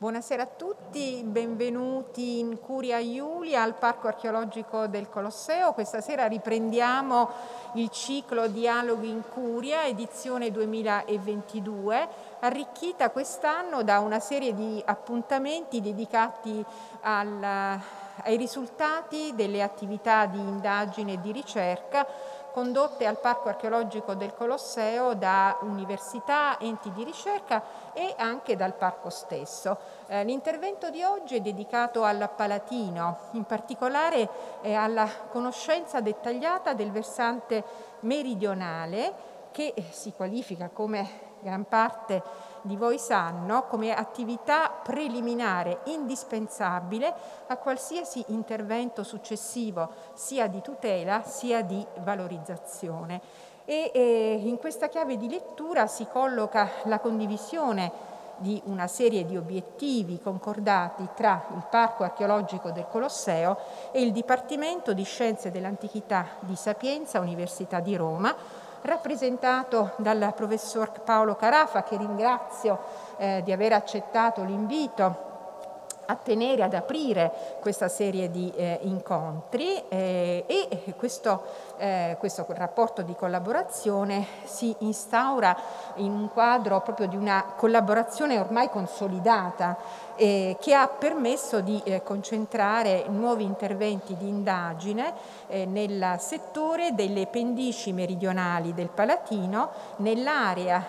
Buonasera a tutti, benvenuti in Curia Iulia al Parco Archeologico del Colosseo. Questa sera riprendiamo il ciclo Dialoghi in Curia, edizione 2022, arricchita quest'anno da una serie di appuntamenti dedicati al, ai risultati delle attività di indagine e di ricerca condotte al Parco archeologico del Colosseo da università, enti di ricerca e anche dal parco stesso. Eh, l'intervento di oggi è dedicato al Palatino, in particolare eh, alla conoscenza dettagliata del versante meridionale che si qualifica come gran parte di voi sanno come attività preliminare indispensabile a qualsiasi intervento successivo sia di tutela sia di valorizzazione. E, e in questa chiave di lettura si colloca la condivisione di una serie di obiettivi concordati tra il Parco archeologico del Colosseo e il Dipartimento di Scienze dell'Antichità di Sapienza, Università di Roma, rappresentato dal professor Paolo Carafa, che ringrazio eh, di aver accettato l'invito a tenere, ad aprire questa serie di eh, incontri eh, e questo, eh, questo, rapporto di collaborazione si instaura in un quadro proprio di una collaborazione ormai consolidata eh, che ha permesso di eh, concentrare nuovi interventi di indagine eh, nel settore delle pendici meridionali del Palatino, nell'area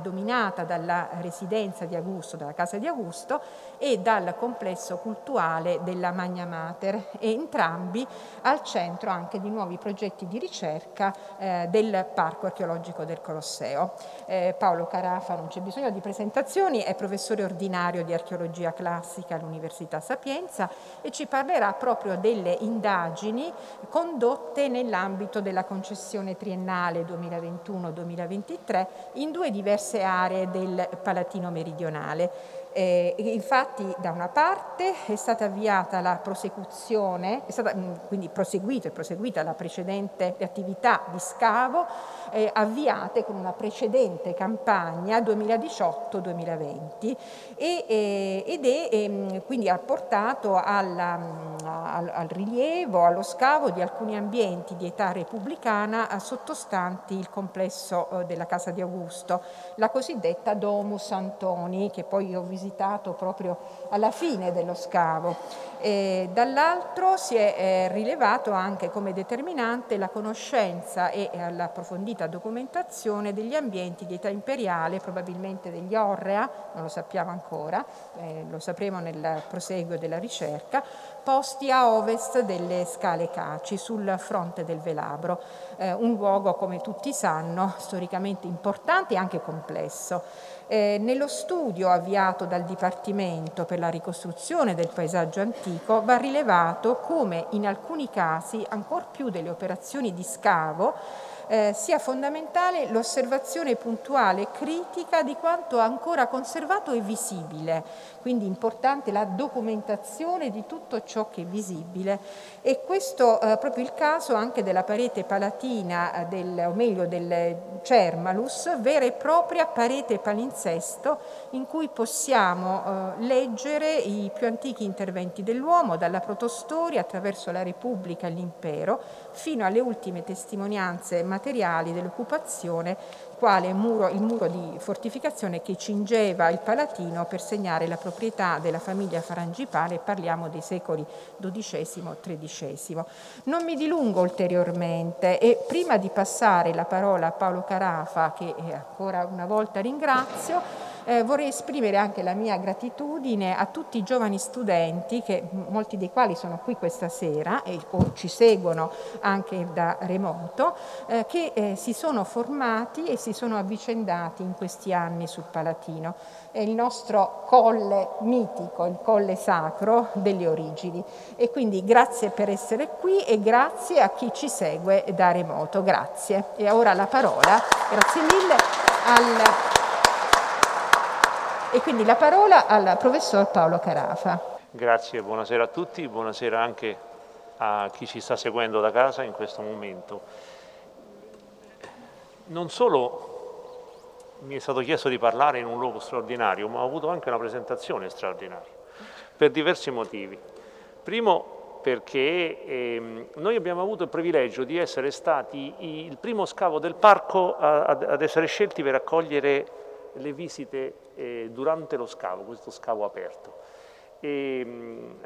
dominata dalla residenza di Augusto, dalla casa di Augusto e dal complesso cultuale della Magna Mater e entrambi al centro anche di nuovi progetti di ricerca eh, del Parco archeologico del Colosseo. Eh, Paolo Carafa, non c'è bisogno di presentazioni, è professore ordinario di archeologia storia classica all'Università Sapienza e ci parlerà proprio delle indagini condotte nell'ambito della concessione triennale 2021-2023 in due diverse aree del Palatino meridionale. Eh, infatti da una parte è stata avviata la prosecuzione, è stata quindi proseguita e proseguita la precedente attività di scavo eh, avviate con una precedente campagna 2018-2020 e, eh, ed è ehm, quindi ha portato alla, mm, al, al, rilievo, allo scavo di alcuni ambienti di età repubblicana eh, sottostanti il complesso eh, della Casa di Augusto, la cosiddetta Domus Antoni che poi ho visitato proprio alla fine dello scavo. Dall'altro si è eh, rilevato anche come determinante la conoscenza e l'approfondita documentazione degli ambienti di età imperiale, probabilmente degli Orrea, non lo sappiamo ancora, eh, lo sapremo nel proseguo della ricerca, posti a ovest delle scale Caci, sul fronte del Velabro, eh, un luogo come tutti sanno storicamente importante e anche complesso. Eh, nello studio avviato dal Dipartimento per la ricostruzione del paesaggio antico va rilevato come in alcuni casi, ancor più delle operazioni di scavo, eh, sia fondamentale l'osservazione puntuale e critica di quanto ancora conservato e visibile, quindi importante la documentazione di tutto ciò che è visibile. E questo eh, proprio il caso anche della parete palatina, eh, del, o meglio del Cermalus, vera e propria parete palinsesto in cui possiamo eh, leggere i più antichi interventi dell'uomo, dalla protostoria attraverso la Repubblica e l'impero, fino alle ultime testimonianze materiali dell'occupazione, quale muro, il muro di fortificazione che cingeva il Palatino per segnare la proprietà della famiglia Farangipane, parliamo dei secoli XII-XIII. Non mi dilungo ulteriormente e prima di passare la parola a Paolo Carafa, che ancora una volta ringrazio, eh, vorrei esprimere anche la mia gratitudine a tutti i giovani studenti, che, molti dei quali sono qui questa sera e, o ci seguono anche da remoto, eh, che eh, si sono formati e si sono avvicendati in questi anni sul Palatino. È il nostro colle mitico, il colle sacro delle origini. E quindi grazie per essere qui e grazie a chi ci segue da remoto. Grazie. E ora la parola, grazie mille, al e quindi la parola al professor Paolo Carafa. Grazie, buonasera a tutti, buonasera anche a chi ci sta seguendo da casa in questo momento. Non solo mi è stato chiesto di parlare in un luogo straordinario, ma ho avuto anche una presentazione straordinaria, per diversi motivi. Primo perché ehm, noi abbiamo avuto il privilegio di essere stati il primo scavo del parco a, ad essere scelti per accogliere le visite eh, durante lo scavo, questo scavo aperto. E, ehm,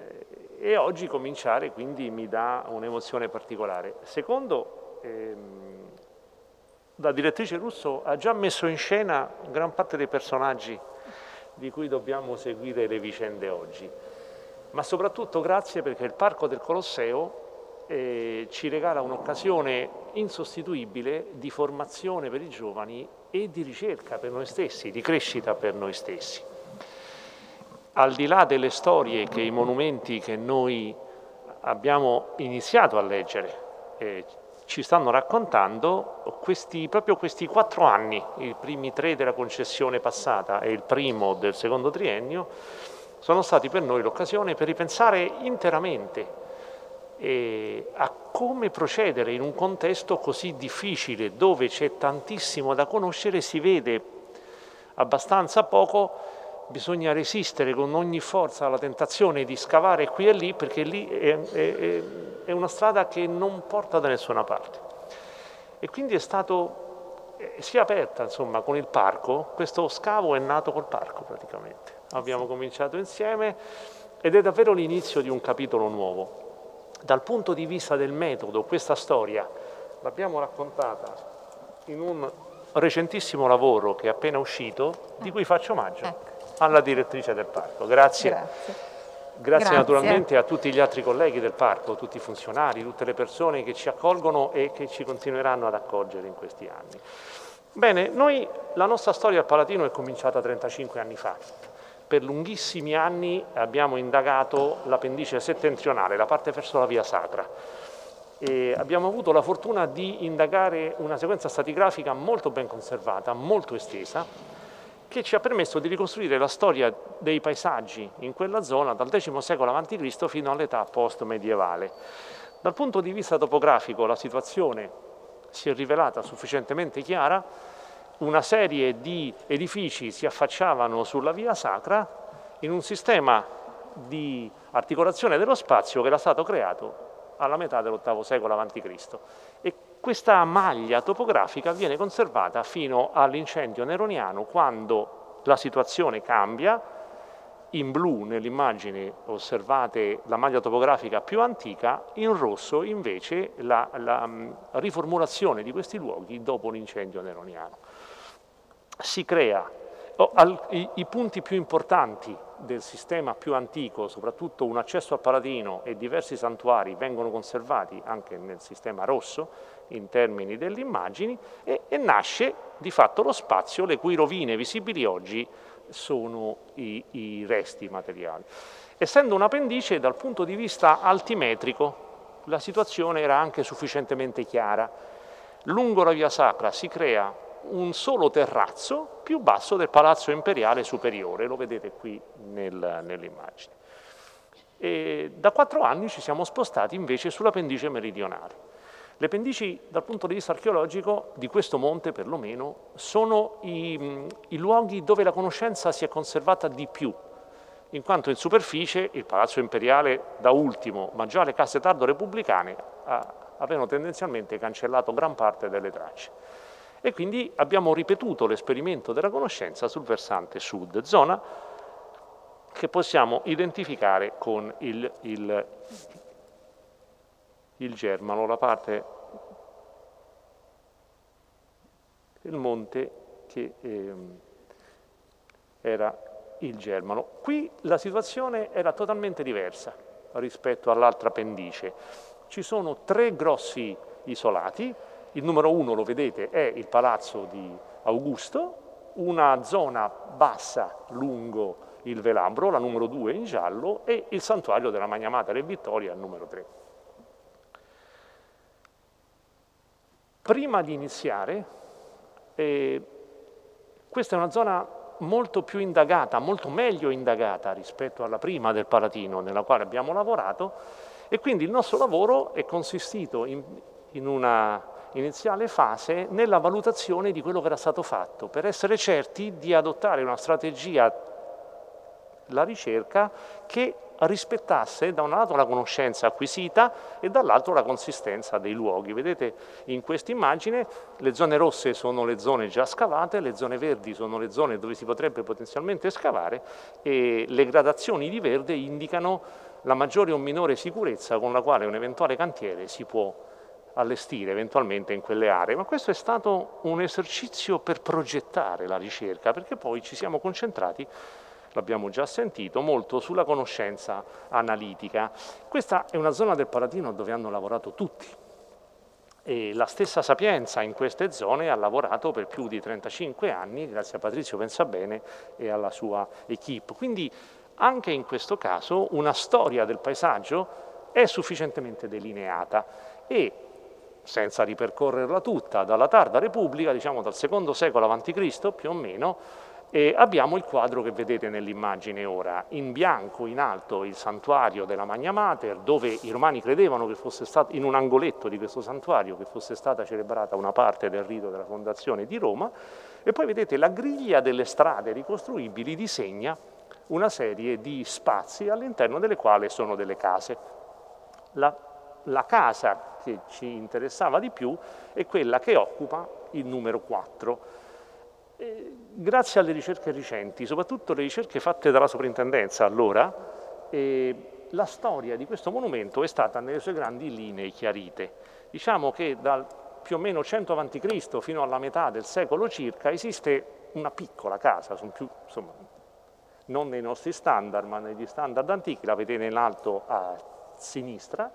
e, oggi cominciare quindi mi dà un'emozione particolare. Secondo, ehm, la direttrice Russo ha già messo in scena gran parte dei personaggi di cui dobbiamo seguire le vicende oggi, ma soprattutto grazie perché il Parco del Colosseo eh, ci regala un'occasione insostituibile di formazione per i giovani e di ricerca per noi stessi, di crescita per noi stessi. Al di là delle storie che i monumenti che noi abbiamo iniziato a leggere eh, ci stanno raccontando questi, proprio questi quattro anni, i primi tre della concessione passata e il primo del secondo triennio, sono stati per noi l'occasione per ripensare interamente eh, a come procedere in un contesto così difficile, dove c'è tantissimo da conoscere, si vede abbastanza poco, bisogna resistere con ogni forza alla tentazione di scavare qui e lì perché lì è, è, è una strada che non porta da nessuna parte. E quindi è stato, eh, si è aperta insomma con il parco, questo scavo è nato col parco praticamente. Abbiamo cominciato insieme ed è davvero l'inizio di un capitolo nuovo. Dal punto di vista del metodo, questa storia l'abbiamo raccontata in un recentissimo lavoro che è appena uscito, di cui faccio omaggio. Ecco alla direttrice del parco. Grazie. Grazie. Grazie, Grazie, naturalmente a tutti gli altri colleghi del parco, tutti i funzionari, tutte le persone che ci accolgono e che ci continueranno ad accogliere in questi anni. Bene, noi, la nostra storia al Palatino è cominciata 35 anni fa. Per lunghissimi anni abbiamo indagato l'appendice settentrionale, la parte verso la via sacra. E abbiamo avuto la fortuna di indagare una sequenza stratigrafica molto ben conservata, molto estesa, che ci ha permesso di ricostruire la storia dei paesaggi in quella zona dal X secolo a.C. fino all'età post-medievale. Dal punto di vista topografico la situazione si è rivelata sufficientemente chiara, una serie di edifici si affacciavano sulla via sacra in un sistema di articolazione dello spazio che era stato creato alla metà dell'VIII secolo a.C. E questa maglia topografica viene conservata fino all'incendio neroniano quando la situazione cambia, in blu nell'immagine osservate la maglia topografica più antica, in rosso invece la, la riformulazione di questi luoghi dopo l'incendio neroniano. Si crea oh, i, punti più importanti del sistema più antico, soprattutto un accesso al Palatino e diversi santuari vengono conservati anche nel sistema rosso in termini delle immagini e, e nasce di fatto lo spazio le cui rovine visibili oggi sono i, i resti materiali. Essendo un appendice dal punto di vista altimetrico la situazione era anche sufficientemente chiara. Lungo la via sacra si crea un solo terrazzo più basso del palazzo imperiale superiore, lo vedete qui nel, nell'immagine. da quattro anni ci siamo spostati invece sulla pendice meridionale. Le pendici dal punto di vista archeologico di questo monte perlomeno sono i, i luoghi dove la conoscenza si è conservata di più, in quanto in superficie il Palazzo Imperiale da ultimo, ma già le case tardo repubblicane avevano tendenzialmente cancellato gran parte delle tracce e quindi abbiamo ripetuto l'esperimento della conoscenza sul versante sud, zona che possiamo identificare con il, il, il Germano, la parte del monte che eh, era il Germano. Qui la situazione era totalmente diversa rispetto all'altra pendice. Ci sono tre grossi isolati, il numero uno, lo vedete, è il palazzo di Augusto, una zona bassa lungo il Velambro, la numero due in giallo, e il santuario della Magna Mater e Vittoria, il numero tre. Prima di iniziare, eh, questa è una zona molto più indagata, molto meglio indagata rispetto alla prima del Palatino nella quale abbiamo lavorato e quindi il nostro lavoro è consistito in, in una iniziale fase nella valutazione di quello che era stato fatto, per essere certi di adottare una strategia, la ricerca, che rispettasse da un lato la conoscenza acquisita e dall'altro la consistenza dei luoghi. Vedete in questa immagine le zone rosse sono le zone già scavate, le zone verdi sono le zone dove si potrebbe potenzialmente scavare e le gradazioni di verde indicano la maggiore o minore sicurezza con la quale un eventuale cantiere si può allestire eventualmente in quelle aree, ma questo è stato un esercizio per progettare la ricerca, perché poi ci siamo concentrati l'abbiamo già sentito, molto sulla conoscenza analitica. Questa è una zona del Palatino dove hanno lavorato tutti. E la stessa Sapienza in queste zone ha lavorato per più di 35 anni, grazie a Patrizio Pensabene e alla sua equip. Quindi anche in questo caso una storia del paesaggio è sufficientemente delineata e senza ripercorrerla tutta, dalla tarda Repubblica, diciamo dal secondo secolo a.C. più o meno, e abbiamo il quadro che vedete nell'immagine ora, in bianco in alto il santuario della Magna Mater, dove i romani credevano che fosse stato, in un angoletto di questo santuario, che fosse stata celebrata una parte del rito della fondazione di Roma, e poi vedete la griglia delle strade ricostruibili disegna una serie di spazi all'interno delle quali sono delle case. La, la casa che ci interessava di più è quella che occupa il numero 4, eh, grazie alle ricerche recenti, soprattutto le ricerche fatte dalla soprintendenza allora, eh, la storia di questo monumento è stata nelle sue grandi linee chiarite. Diciamo che dal più o meno 100 a.C. fino alla metà del secolo circa esiste una piccola casa, più, insomma, non nei nostri standard ma negli standard antichi, la vedete in alto a sinistra,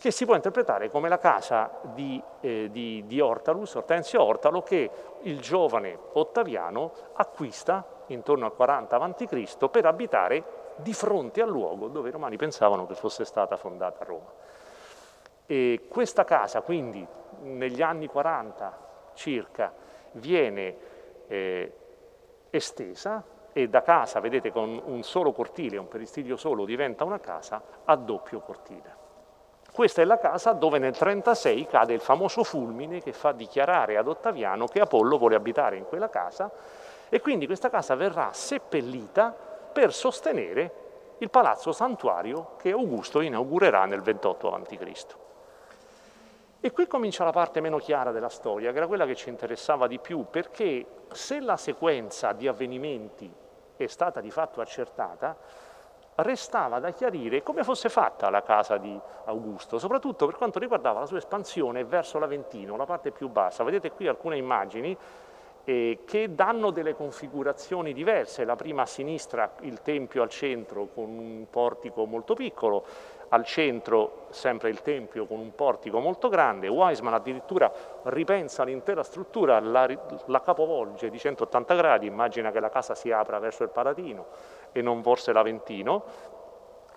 che si può interpretare come la casa di, eh, di, di Ortalus, Ortensio Ortalo, che il giovane Ottaviano acquista intorno al 40 a.C. per abitare di fronte al luogo dove i romani pensavano che fosse stata fondata Roma. E questa casa quindi negli anni 40 circa viene eh, estesa e da casa, vedete con un solo cortile, un peristiglio solo, diventa una casa a doppio cortile. Questa è la casa dove nel 36 cade il famoso fulmine che fa dichiarare ad Ottaviano che Apollo vuole abitare in quella casa e quindi questa casa verrà seppellita per sostenere il palazzo santuario che Augusto inaugurerà nel 28 a.C. E qui comincia la parte meno chiara della storia, che era quella che ci interessava di più, perché se la sequenza di avvenimenti è stata di fatto accertata, restava da chiarire come fosse fatta la casa di Augusto, soprattutto per quanto riguardava la sua espansione verso l'Aventino, la parte più bassa. Vedete qui alcune immagini eh, che danno delle configurazioni diverse. La prima a sinistra, il tempio al centro con un portico molto piccolo, al centro sempre il tempio con un portico molto grande. Weisman addirittura ripensa l'intera struttura, la, la capovolge di 180 gradi, immagina che la casa si apra verso il Palatino e non forse l'Aventino.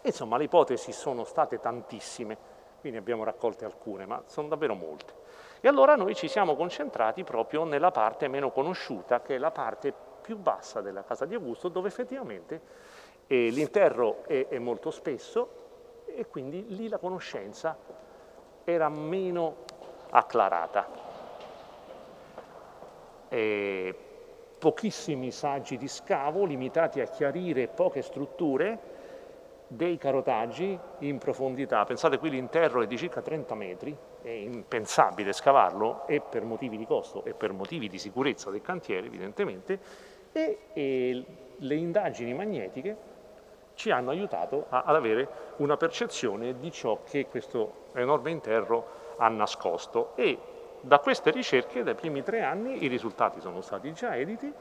Insomma, le ipotesi sono state tantissime, quindi abbiamo raccolte alcune, ma sono davvero molte. E allora noi ci siamo concentrati proprio nella parte meno conosciuta, che è la parte più bassa della casa di Augusto, dove effettivamente eh, l'interro è, è molto spesso e quindi lì la conoscenza era meno acclarata. E pochissimi saggi di scavo limitati a chiarire poche strutture, dei carotaggi in profondità. Pensate qui l'interro è di circa 30 metri, è impensabile scavarlo e per motivi di costo e per motivi di sicurezza del cantiere evidentemente e, e le indagini magnetiche ci hanno aiutato a, ad avere una percezione di ciò che questo enorme interro ha nascosto e da queste ricerche, dai primi tre anni, i risultati sono stati già editi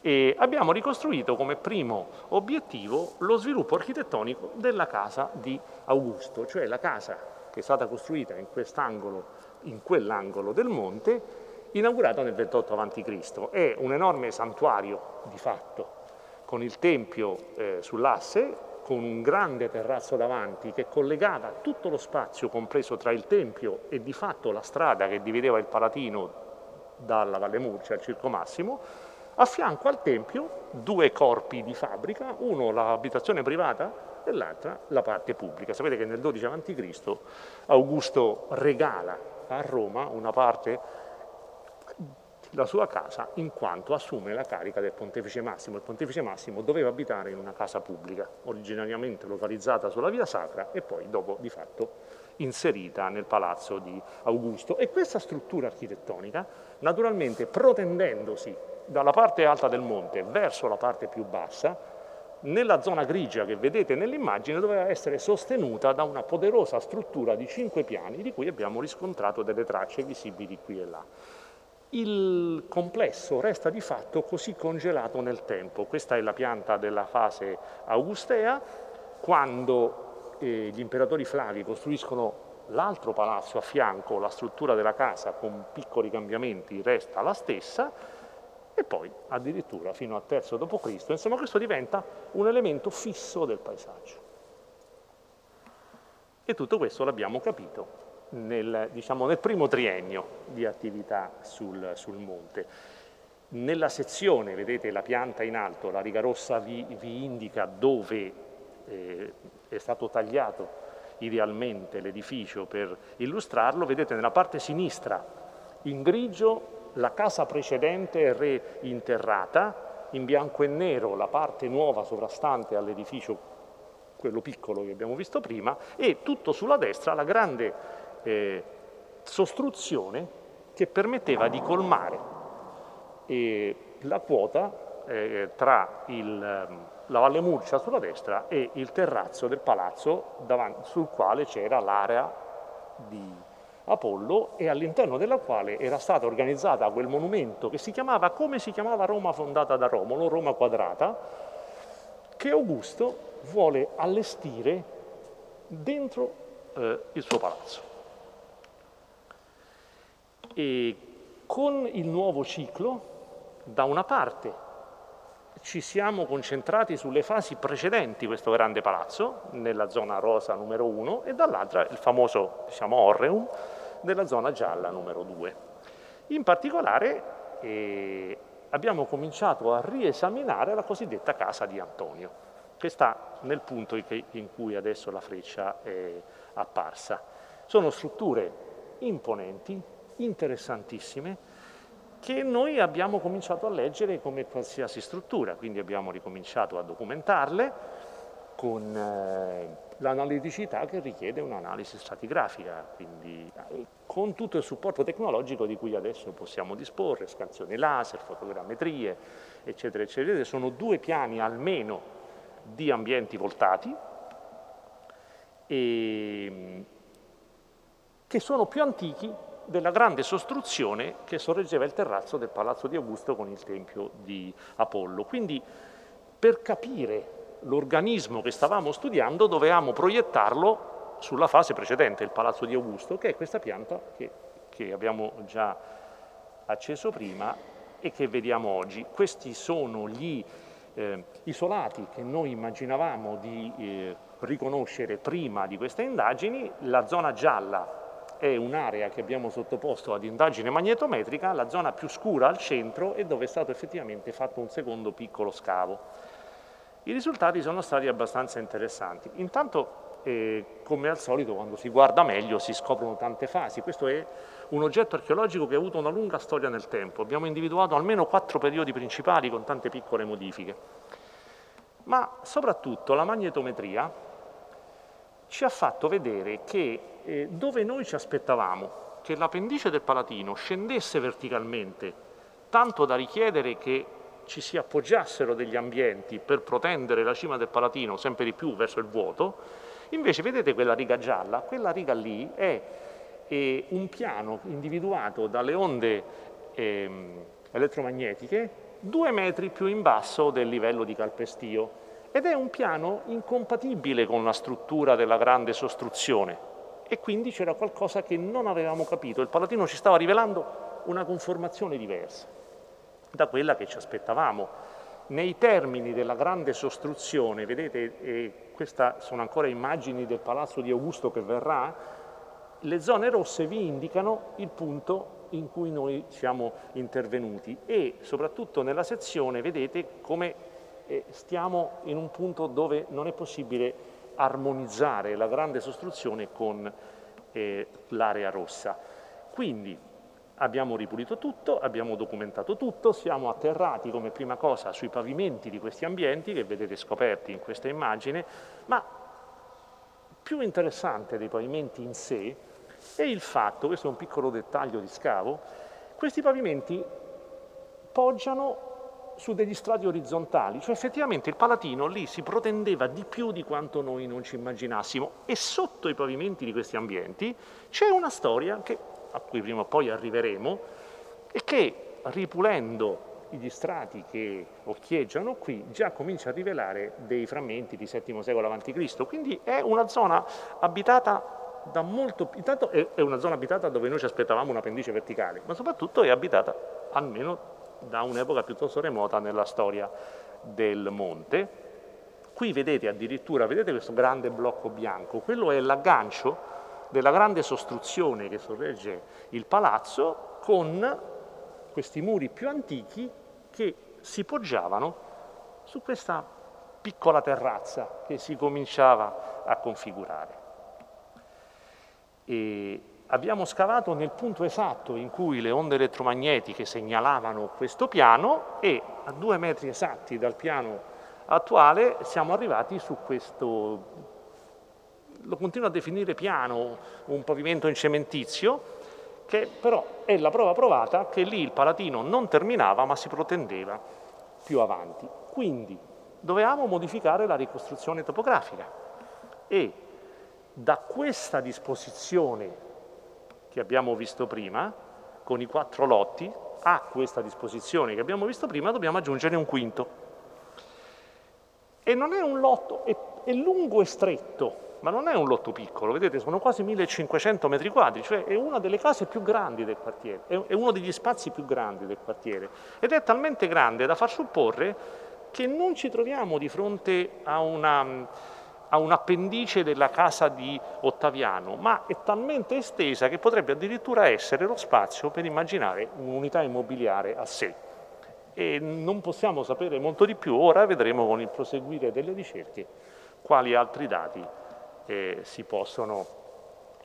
e abbiamo ricostruito come primo obiettivo lo sviluppo architettonico della casa di Augusto, cioè la casa che è stata costruita in quest'angolo, in quell'angolo del monte, inaugurata nel 28 a.C. È un enorme santuario di fatto, con il tempio eh, sull'asse, con un grande terrazzo davanti che collegava tutto lo spazio compreso tra il Tempio e di fatto la strada che divideva il Palatino dalla Valle Murcia al Circo Massimo, a fianco al Tempio due corpi di fabbrica, uno l'abitazione privata e l'altra la parte pubblica. Sapete che nel 12 a.C. Augusto regala a Roma una parte la sua casa in quanto assume la carica del pontefice Massimo. Il pontefice Massimo doveva abitare in una casa pubblica, originariamente localizzata sulla via sacra e poi dopo di fatto inserita nel palazzo di Augusto. E questa struttura architettonica, naturalmente protendendosi dalla parte alta del monte verso la parte più bassa, nella zona grigia che vedete nell'immagine doveva essere sostenuta da una poderosa struttura di cinque piani di cui abbiamo riscontrato delle tracce visibili qui e là. Il complesso resta di fatto così congelato nel tempo. Questa è la pianta della fase augustea, quando eh, gli imperatori Flavi costruiscono l'altro palazzo a fianco, la struttura della casa con piccoli cambiamenti resta la stessa, e poi addirittura fino al terzo d.C. Insomma questo diventa un elemento fisso del paesaggio. E tutto questo l'abbiamo capito nel, diciamo, nel, primo triennio di attività sul, sul, monte. Nella sezione, vedete la pianta in alto, la riga rossa vi, vi indica dove eh, è stato tagliato idealmente l'edificio per illustrarlo, vedete nella parte sinistra in grigio la casa precedente reinterrata, in bianco e nero la parte nuova sovrastante all'edificio, quello piccolo che abbiamo visto prima, e tutto sulla destra la grande eh, sostruzione che permetteva di colmare eh, la quota eh, tra il, la Valle Murcia sulla destra e il terrazzo del palazzo davanti, sul quale c'era l'area di Apollo e all'interno della quale era stata organizzata quel monumento che si chiamava come si chiamava Roma fondata da Romolo, Roma quadrata, che Augusto vuole allestire dentro eh, il suo palazzo. E con il nuovo ciclo, da una parte ci siamo concentrati sulle fasi precedenti questo grande palazzo, nella zona rosa numero uno, e dall'altra il famoso diciamo, Orreum, della zona gialla numero 2. In particolare eh, abbiamo cominciato a riesaminare la cosiddetta casa di Antonio, che sta nel punto in cui adesso la freccia è apparsa. Sono strutture imponenti, interessantissime, che noi abbiamo cominciato a leggere come qualsiasi struttura, quindi abbiamo ricominciato a documentarle con eh, l'analiticità che richiede un'analisi stratigrafica, quindi eh, con tutto il supporto tecnologico di cui adesso possiamo disporre, scansioni laser, fotogrammetrie, eccetera, eccetera. Sono due piani almeno di ambienti voltati e, che sono più antichi della grande sostruzione che sorreggeva il terrazzo del Palazzo di Augusto con il Tempio di Apollo. Quindi per capire l'organismo che stavamo studiando dovevamo proiettarlo sulla fase precedente, il Palazzo di Augusto, che è questa pianta che, che abbiamo già acceso prima e che vediamo oggi. Questi sono gli eh, isolati che noi immaginavamo di eh, riconoscere prima di queste indagini. La zona gialla è un'area che abbiamo sottoposto ad indagine magnetometrica, la zona più scura al centro e dove è stato effettivamente fatto un secondo piccolo scavo. I risultati sono stati abbastanza interessanti. Intanto, eh, come al solito, quando si guarda meglio si scoprono tante fasi. Questo è un oggetto archeologico che ha avuto una lunga storia nel tempo. Abbiamo individuato almeno quattro periodi principali con tante piccole modifiche. Ma soprattutto la magnetometria ci ha fatto vedere che eh, dove noi ci aspettavamo che l'appendice del Palatino scendesse verticalmente, tanto da richiedere che ci si appoggiassero degli ambienti per protendere la cima del Palatino sempre di più verso il vuoto, invece vedete quella riga gialla, quella riga lì è, è un piano individuato dalle onde eh, elettromagnetiche due metri più in basso del livello di calpestio ed è un piano incompatibile con la struttura della grande sostruzione. E quindi c'era qualcosa che non avevamo capito, il Palatino ci stava rivelando una conformazione diversa da quella che ci aspettavamo. Nei termini della grande sostruzione, vedete, e queste sono ancora immagini del palazzo di Augusto che verrà, le zone rosse vi indicano il punto in cui noi siamo intervenuti. E soprattutto nella sezione vedete come eh, stiamo in un punto dove non è possibile armonizzare la grande sostruzione con eh, l'area rossa. Quindi abbiamo ripulito tutto, abbiamo documentato tutto, siamo atterrati come prima cosa sui pavimenti di questi ambienti che vedete scoperti in questa immagine, ma più interessante dei pavimenti in sé è il fatto, questo è un piccolo dettaglio di scavo, questi pavimenti poggiano su degli strati orizzontali, cioè effettivamente il Palatino lì si protendeva di più di quanto noi non ci immaginassimo e sotto i pavimenti di questi ambienti c'è una storia che, a cui prima o poi arriveremo e che ripulendo gli strati che occhieggiano qui già comincia a rivelare dei frammenti di VII secolo a.C. Quindi è una zona abitata da molto... Intanto è una zona abitata dove noi ci aspettavamo una pendice verticale, ma soprattutto è abitata almeno da un'epoca piuttosto remota nella storia del monte. Qui vedete addirittura, vedete questo grande blocco bianco, quello è l'aggancio della grande sostruzione che sorregge il palazzo con questi muri più antichi che si poggiavano su questa piccola terrazza che si cominciava a configurare. E abbiamo scavato nel punto esatto in cui le onde elettromagnetiche segnalavano questo piano e a due metri esatti dal piano attuale siamo arrivati su questo, lo continuo a definire piano, un pavimento in cementizio, che però è la prova provata che lì il Palatino non terminava ma si protendeva più avanti. Quindi dovevamo modificare la ricostruzione topografica e da questa disposizione che abbiamo visto prima, con i quattro lotti, a questa disposizione che abbiamo visto prima dobbiamo aggiungere un quinto. E non è un lotto, è, è lungo e stretto, ma non è un lotto piccolo, vedete sono quasi 1500 metri quadri, cioè è una delle case più grandi del quartiere, è uno degli spazi più grandi del quartiere ed è talmente grande da far supporre che non ci troviamo di fronte a una a un appendice della casa di Ottaviano, ma è talmente estesa che potrebbe addirittura essere lo spazio per immaginare un'unità immobiliare a sé. E non possiamo sapere molto di più, ora vedremo con il proseguire delle ricerche quali altri dati eh, si possono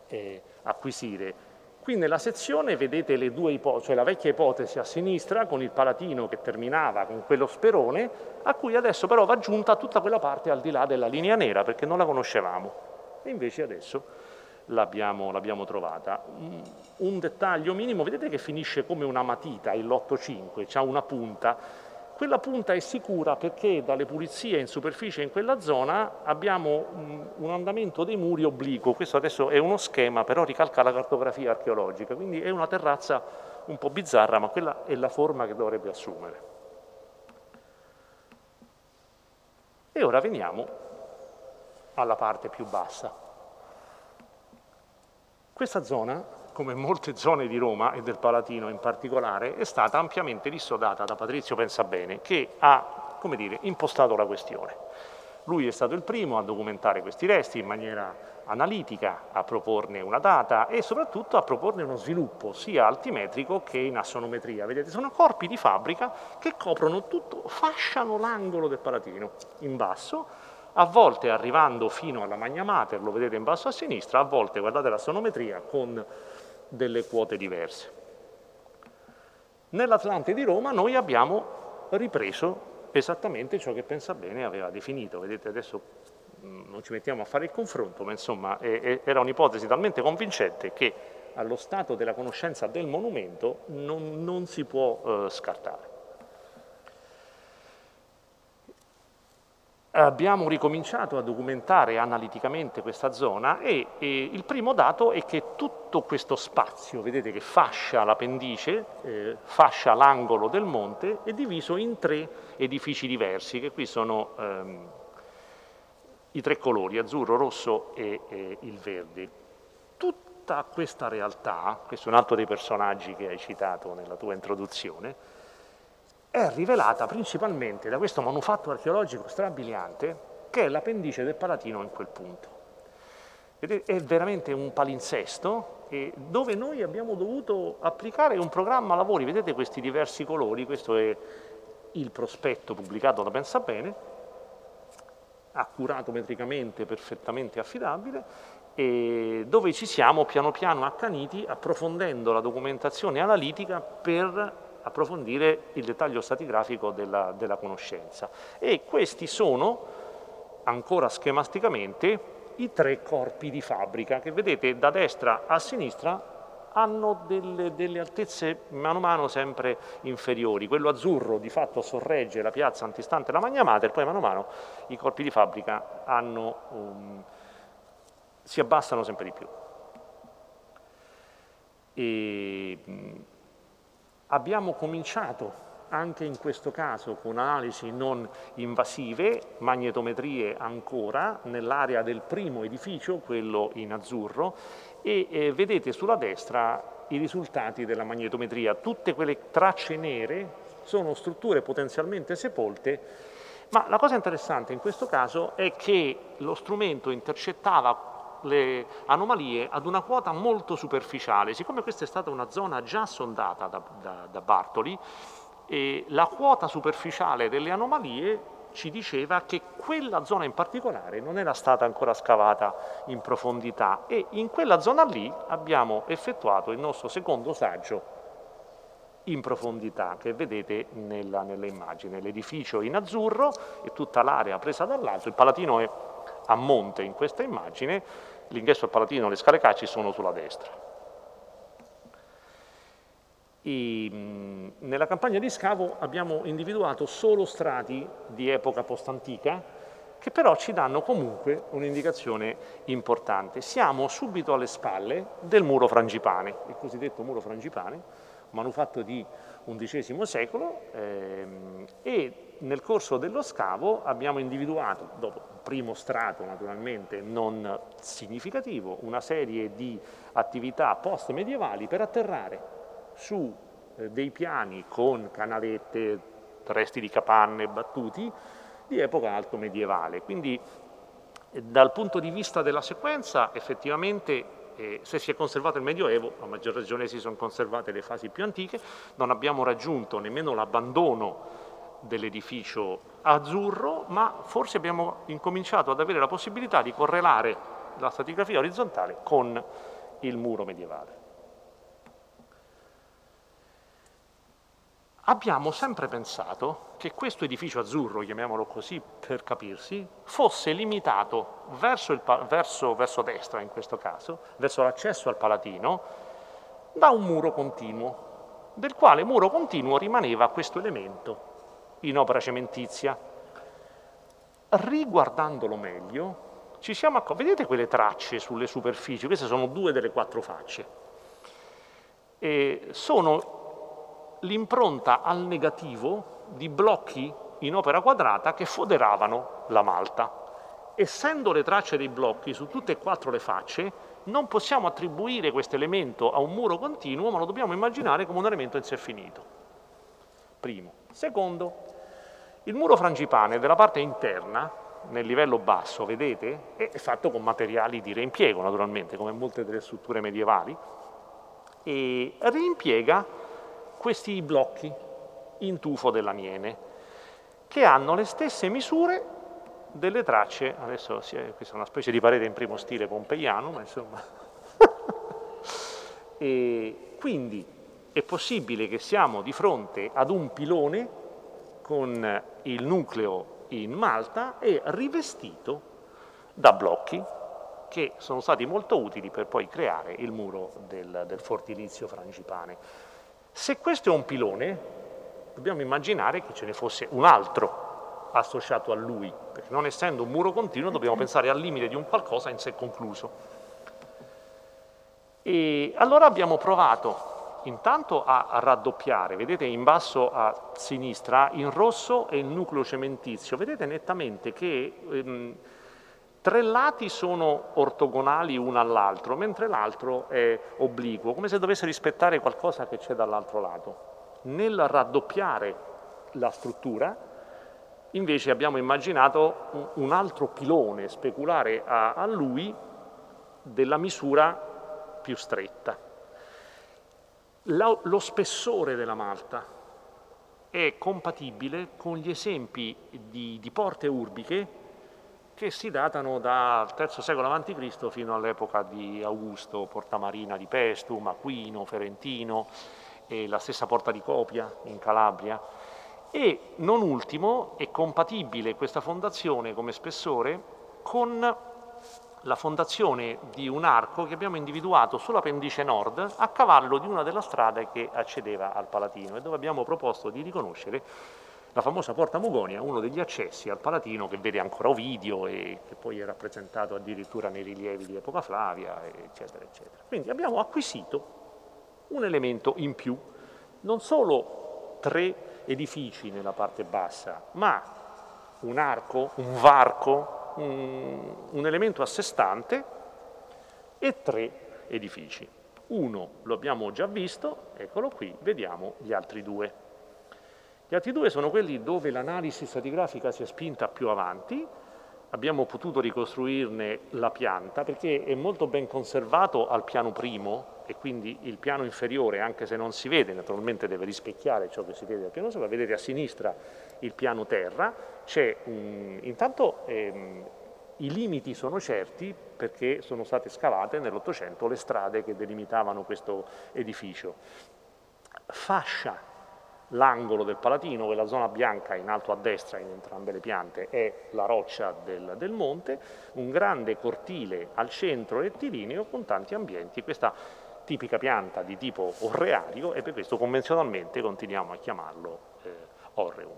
eh, acquisire Qui nella sezione vedete le due ipotesi, cioè la vecchia ipotesi a sinistra con il Palatino che terminava con quello sperone, a cui adesso però va aggiunta tutta quella parte al di là della linea nera perché non la conoscevamo e invece adesso l'abbiamo, trovata. Un dettaglio minimo, vedete che finisce come una matita il lotto 5, ha una punta quella punta è sicura perché dalle pulizie in superficie in quella zona abbiamo un andamento dei muri obliquo, questo adesso è uno schema però ricalca la cartografia archeologica, quindi è una terrazza un po' bizzarra ma quella è la forma che dovrebbe assumere. E ora veniamo alla parte più bassa. Questa zona come molte zone di Roma e del Palatino in particolare, è stata ampiamente rissodata da Patrizio Pensabene che ha, dire, impostato la questione. Lui è stato il primo a documentare questi resti in maniera analitica, a proporne una data e soprattutto a proporne uno sviluppo sia altimetrico che in assonometria. Vedete, sono corpi di fabbrica che coprono tutto, fasciano l'angolo del Palatino in basso, a volte arrivando fino alla Magna Mater, lo vedete in basso a sinistra, a volte, guardate l'assonometria, con delle quote diverse. Nell'Atlante di Roma noi abbiamo ripreso esattamente ciò che Pensabene aveva definito. Vedete, adesso mm, non ci mettiamo a fare il confronto, ma insomma era un'ipotesi talmente convincente che allo stato della conoscenza del monumento non, non si può eh, scartare. Abbiamo ricominciato a documentare analiticamente questa zona e, e, il primo dato è che tutto questo spazio, vedete che fascia la pendice, eh, fascia l'angolo del monte, è diviso in tre edifici diversi, che qui sono ehm, i tre colori, azzurro, rosso e, e il verde. Tutta questa realtà, questo è un altro dei personaggi che hai citato nella tua introduzione, è rivelata principalmente da questo manufatto archeologico strabiliante che è l'appendice del Palatino in quel punto. Vedete, è veramente un palinsesto dove noi abbiamo dovuto applicare un programma lavori, vedete questi diversi colori, questo è il prospetto pubblicato da Pensa Bene, accurato metricamente, perfettamente affidabile, e dove ci siamo piano piano accaniti approfondendo la documentazione analitica per approfondire il dettaglio stratigrafico della, della conoscenza. E questi sono, ancora schematicamente, i tre corpi di fabbrica che vedete da destra a sinistra hanno delle, delle, altezze mano a mano sempre inferiori. Quello azzurro di fatto sorregge la piazza antistante la Magna Mater, poi mano a mano i corpi di fabbrica hanno, um, si abbassano sempre di più. E, abbiamo cominciato anche in questo caso con analisi non invasive, magnetometrie ancora, nell'area del primo edificio, quello in azzurro, e eh, vedete sulla destra i risultati della magnetometria. Tutte quelle tracce nere sono strutture potenzialmente sepolte, ma la cosa interessante in questo caso è che lo strumento intercettava le anomalie ad una quota molto superficiale. Siccome questa è stata una zona già sondata da, da, da Bartoli, eh, la quota superficiale delle anomalie ci diceva che quella zona in particolare non era stata ancora scavata in profondità e in quella zona lì abbiamo effettuato il nostro secondo saggio in profondità che vedete nella, nelle immagini. L'edificio in azzurro e tutta l'area presa dall'alto, il Palatino è a monte in questa immagine, l'ingresso al Palatino e le scale Cacci sono sulla destra. E, nella campagna di scavo abbiamo individuato solo strati di epoca post-antica che però ci danno comunque un'indicazione importante. Siamo subito alle spalle del muro frangipane, il cosiddetto muro frangipane, manufatto di XI secolo ehm, e nel corso dello scavo abbiamo individuato, dopo il primo strato naturalmente non significativo, una serie di attività post-medievali per atterrare su eh, dei piani con canalette, resti di capanne battuti di epoca alto medievale. Quindi eh, dal punto di vista della sequenza effettivamente eh, se si è conservato il Medioevo, a maggior ragione si sono conservate le fasi più antiche, non abbiamo raggiunto nemmeno l'abbandono dell'edificio azzurro, ma forse abbiamo incominciato ad avere la possibilità di correlare la stratigrafia orizzontale con il muro medievale. abbiamo sempre pensato che questo edificio azzurro, chiamiamolo così per capirsi, fosse limitato verso, verso, verso destra in questo caso, verso l'accesso al Palatino, da un muro continuo, del quale muro continuo rimaneva questo elemento in opera cementizia. Riguardandolo meglio, ci siamo accorti, vedete quelle tracce sulle superfici, queste sono due delle quattro facce, e sono l'impronta al negativo di blocchi in opera quadrata che foderavano la malta. Essendo le tracce dei blocchi su tutte e quattro le facce, non possiamo attribuire questo elemento a un muro continuo, ma lo dobbiamo immaginare come un elemento in sé finito. Primo. Secondo, il muro frangipane della parte interna, nel livello basso, vedete, è fatto con materiali di reimpiego, naturalmente, come molte delle strutture medievali, e reimpiega questi blocchi in tufo della Niene, che hanno le stesse misure delle tracce, adesso questa è una specie di parete in primo stile pompeiano, ma insomma... e quindi è possibile che siamo di fronte ad un pilone con il nucleo in malta e rivestito da blocchi che sono stati molto utili per poi creare il muro del, del fortilizio frangipane. Se questo è un pilone, dobbiamo immaginare che ce ne fosse un altro associato a lui, perché non essendo un muro continuo dobbiamo pensare al limite di un qualcosa in sé concluso. E allora abbiamo provato intanto a, raddoppiare, vedete in basso a sinistra in rosso è il nucleo cementizio, vedete nettamente che ehm, Tre lati sono ortogonali uno all'altro, mentre l'altro è obliquo, come se dovesse rispettare qualcosa che c'è dall'altro lato. Nel raddoppiare la struttura, invece abbiamo immaginato un altro pilone speculare a, a lui della misura più stretta. Lo spessore della malta è compatibile con gli esempi di, di porte urbiche che si datano dal III secolo a.C. fino all'epoca di Augusto, Porta Marina di Pestum, Aquino, Ferentino, e la stessa Porta di Copia in Calabria. E non ultimo è compatibile questa fondazione come spessore con la fondazione di un arco che abbiamo individuato sulla pendice nord a cavallo di una delle strade che accedeva al Palatino e dove abbiamo proposto di riconoscere la famosa Porta Mugonia, uno degli accessi al Palatino che vede ancora Ovidio e che poi è rappresentato addirittura nei rilievi di epoca Flavia, eccetera, eccetera. Quindi abbiamo acquisito un elemento in più, non solo tre edifici nella parte bassa, ma un arco, un varco, un, un elemento a sé stante e tre edifici. Uno lo abbiamo già visto, eccolo qui, vediamo gli altri due. Gli altri due sono quelli dove l'analisi stratigrafica si è spinta più avanti, abbiamo potuto ricostruirne la pianta perché è molto ben conservato al piano primo e quindi il piano inferiore, anche se non si vede, naturalmente deve rispecchiare ciò che si vede al piano sopra, vedete a sinistra il piano terra, c'è intanto ehm, i limiti sono certi perché sono state scavate nell'Ottocento le strade che delimitavano questo edificio. Fascia l'angolo del Palatino, quella zona bianca in alto a destra in entrambe le piante è la roccia del, del monte, un grande cortile al centro rettilineo con tanti ambienti, questa tipica pianta di tipo orreario e per questo convenzionalmente continuiamo a chiamarlo eh, orreum.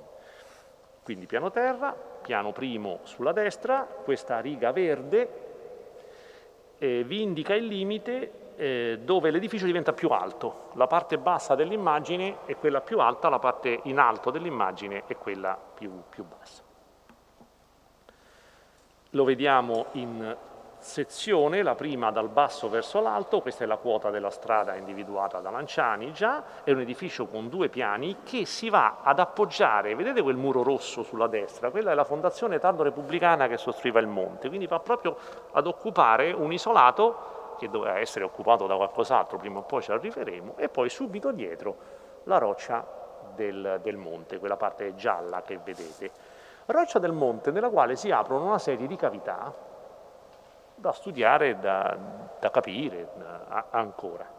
Quindi piano terra, piano primo sulla destra, questa riga verde eh, vi indica il limite eh, dove l'edificio diventa più alto. La parte bassa dell'immagine è quella più alta, la parte in alto dell'immagine è quella più, più bassa. Lo vediamo in sezione, la prima dal basso verso l'alto, questa è la quota della strada individuata da Lanciani già, è un edificio con due piani che si va ad appoggiare, vedete quel muro rosso sulla destra? Quella è la fondazione tardo repubblicana che sostituiva il monte, quindi va proprio ad occupare un isolato che doveva essere occupato da qualcos'altro, prima o poi ci arriveremo, e poi subito dietro la roccia del, del monte, quella parte gialla che vedete. Roccia del monte nella quale si aprono una serie di cavità da studiare, da, da capire da, ancora.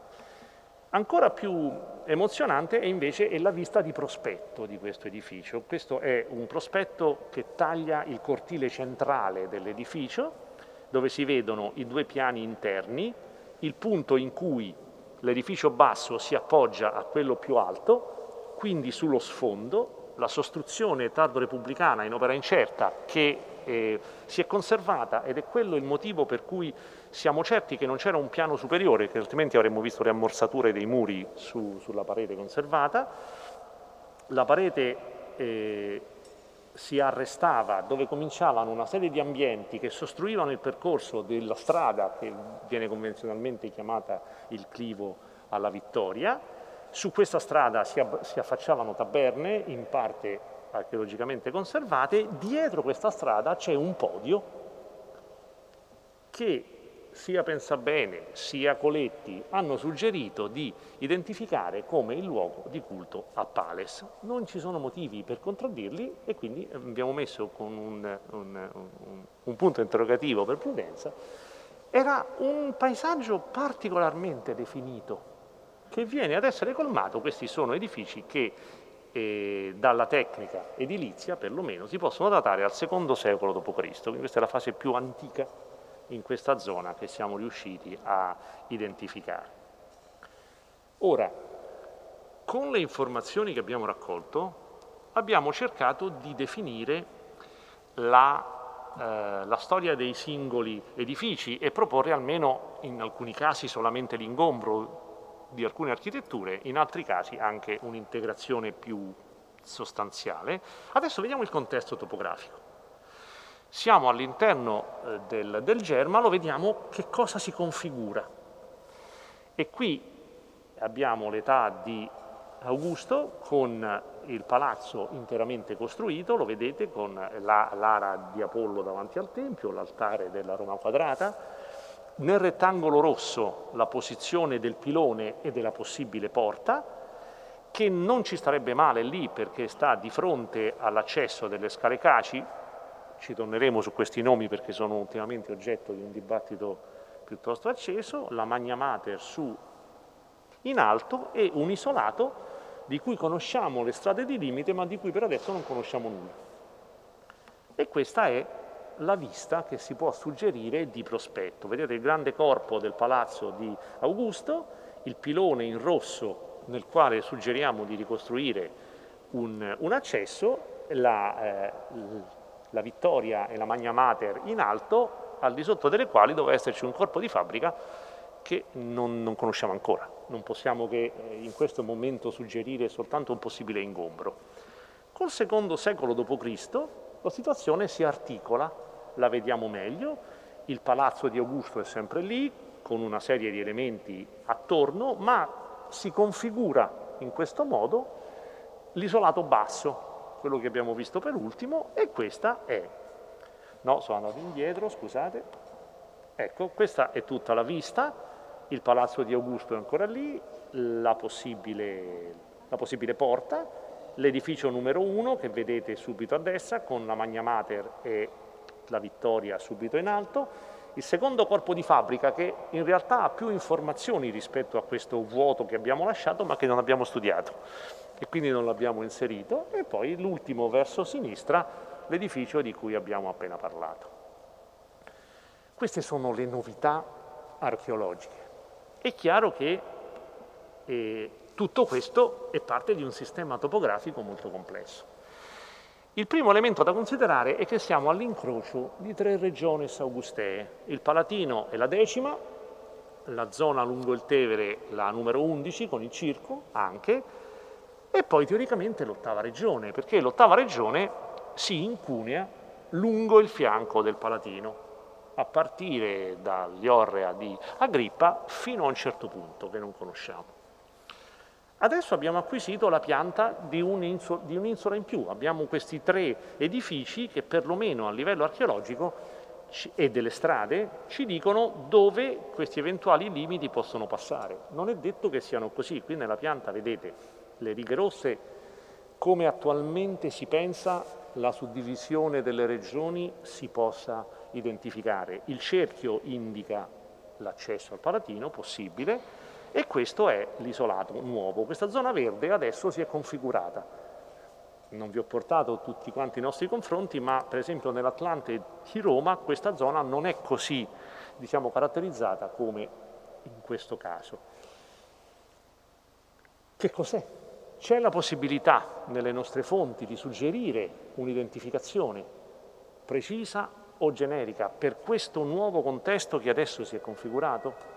Ancora più emozionante è invece è la vista di prospetto di questo edificio. Questo è un prospetto che taglia il cortile centrale dell'edificio dove si vedono i due piani interni, il punto in cui l'edificio basso si appoggia a quello più alto, quindi sullo sfondo, la sostruzione tardo-repubblicana in opera incerta che eh, si è conservata ed è quello il motivo per cui siamo certi che non c'era un piano superiore, che altrimenti avremmo visto le ammorzature dei muri su, sulla parete conservata. La parete eh, si arrestava, dove cominciavano una serie di ambienti che sostruivano il percorso della strada che viene convenzionalmente chiamata il clivo alla vittoria. Su questa strada si, si affacciavano taberne, in parte archeologicamente conservate. Dietro questa strada c'è un podio che sia Pensabene sia Coletti hanno suggerito di identificare come il luogo di culto a Pales. Non ci sono motivi per contraddirli e quindi abbiamo messo con un, un, un, un punto interrogativo per prudenza. Era un paesaggio particolarmente definito che viene ad essere colmato. Questi sono edifici che eh, dalla tecnica edilizia perlomeno si possono datare al secondo secolo d.C., quindi questa è la fase più antica in questa zona che siamo riusciti a identificare. Ora, con le informazioni che abbiamo raccolto, abbiamo cercato di definire la, eh, la, storia dei singoli edifici e proporre almeno in alcuni casi solamente l'ingombro di alcune architetture, in altri casi anche un'integrazione più sostanziale. Adesso vediamo il contesto topografico. Siamo all'interno eh, del, del Germalo, vediamo che cosa si configura. E qui abbiamo l'età di Augusto con il palazzo interamente costruito, lo vedete con l'ara di Apollo davanti al Tempio, l'altare della Roma quadrata, nel rettangolo rosso la posizione del pilone e della possibile porta che non ci starebbe male lì perché sta di fronte all'accesso delle scale Caci, ci torneremo su questi nomi perché sono ultimamente oggetto di un dibattito piuttosto acceso, la Magna Mater su in alto e un isolato di cui conosciamo le strade di limite ma di cui per adesso non conosciamo nulla. E questa è la vista che si può suggerire di prospetto. Vedete il grande corpo del palazzo di Augusto, il pilone in rosso nel quale suggeriamo di ricostruire un, un accesso, la, eh, la Vittoria e la Magna Mater in alto, al di sotto delle quali doveva esserci un corpo di fabbrica che non, non conosciamo ancora. Non possiamo che eh, in questo momento suggerire soltanto un possibile ingombro. Col secondo secolo d.C. la situazione si articola, la vediamo meglio, il palazzo di Augusto è sempre lì, con una serie di elementi attorno, ma si configura in questo modo l'isolato basso, quello che abbiamo visto per ultimo, e questa è, no, sono andato indietro, scusate, ecco, questa è tutta la vista, il palazzo di Augusto è ancora lì, la possibile, la possibile porta, l'edificio numero uno che vedete subito a destra con la Magna Mater e la Vittoria subito in alto, il secondo corpo di fabbrica che in realtà ha più informazioni rispetto a questo vuoto che abbiamo lasciato ma che non abbiamo studiato e quindi non l'abbiamo inserito e poi l'ultimo verso sinistra l'edificio di cui abbiamo appena parlato. Queste sono le novità archeologiche. È chiaro che eh, tutto questo è parte di un sistema topografico molto complesso. Il primo elemento da considerare è che siamo all'incrocio di tre regioni augustee, il Palatino è la decima, la zona lungo il Tevere la numero 11 con il circo anche, e poi teoricamente l'ottava regione, perché l'ottava regione si incunea lungo il fianco del Palatino, a partire dagli Orrea di Agrippa fino a un certo punto che non conosciamo. Adesso abbiamo acquisito la pianta di un'isola in più, abbiamo questi tre edifici che perlomeno a livello archeologico e delle strade ci dicono dove questi eventuali limiti possono passare. Non è detto che siano così, qui nella pianta vedete le righe rosse, come attualmente si pensa la suddivisione delle regioni si possa identificare. Il cerchio indica l'accesso al Palatino possibile, e questo è l'isolato nuovo. Questa zona verde adesso si è configurata. Non vi ho portato tutti quanti i nostri confronti, ma per esempio nell'Atlante di Roma questa zona non è così diciamo, caratterizzata come in questo caso. Che cos'è? C'è la possibilità nelle nostre fonti di suggerire un'identificazione precisa o generica per questo nuovo contesto che adesso si è configurato?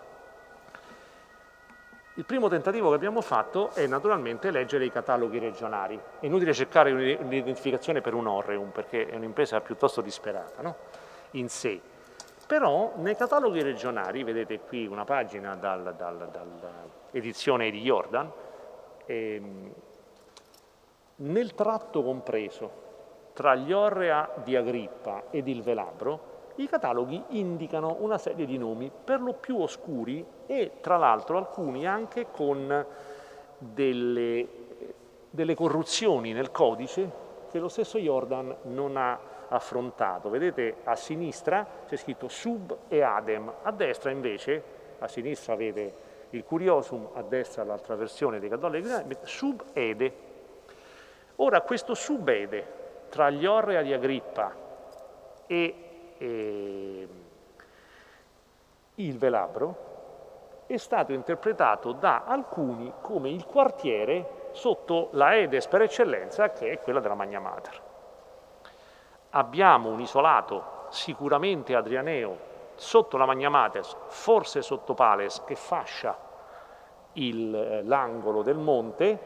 Il primo tentativo che abbiamo fatto è naturalmente leggere i cataloghi regionali. È inutile cercare un'identificazione per un Orreum perché è un'impresa piuttosto disperata no? in sé. Però nei cataloghi regionali, vedete qui una pagina dall'edizione di Jordan, ehm, nel tratto compreso tra gli Orrea di Agrippa ed il Velabro, i cataloghi indicano una serie di nomi per lo più oscuri e tra l'altro alcuni anche con delle, delle corruzioni nel codice che lo stesso Jordan non ha affrontato. Vedete a sinistra c'è scritto sub e adem, a destra invece, a sinistra avete il curiosum, a destra l'altra versione dei cataloghi, sub ede. Ora questo sub ede tra gli Orrea di Agrippa e eh, il velabro è stato interpretato da alcuni come il quartiere sotto la Edes per eccellenza che è quella della Magna Mater. Abbiamo un isolato sicuramente adrianeo sotto la Magna Mater, forse sotto Pales, che fascia l'angolo del monte,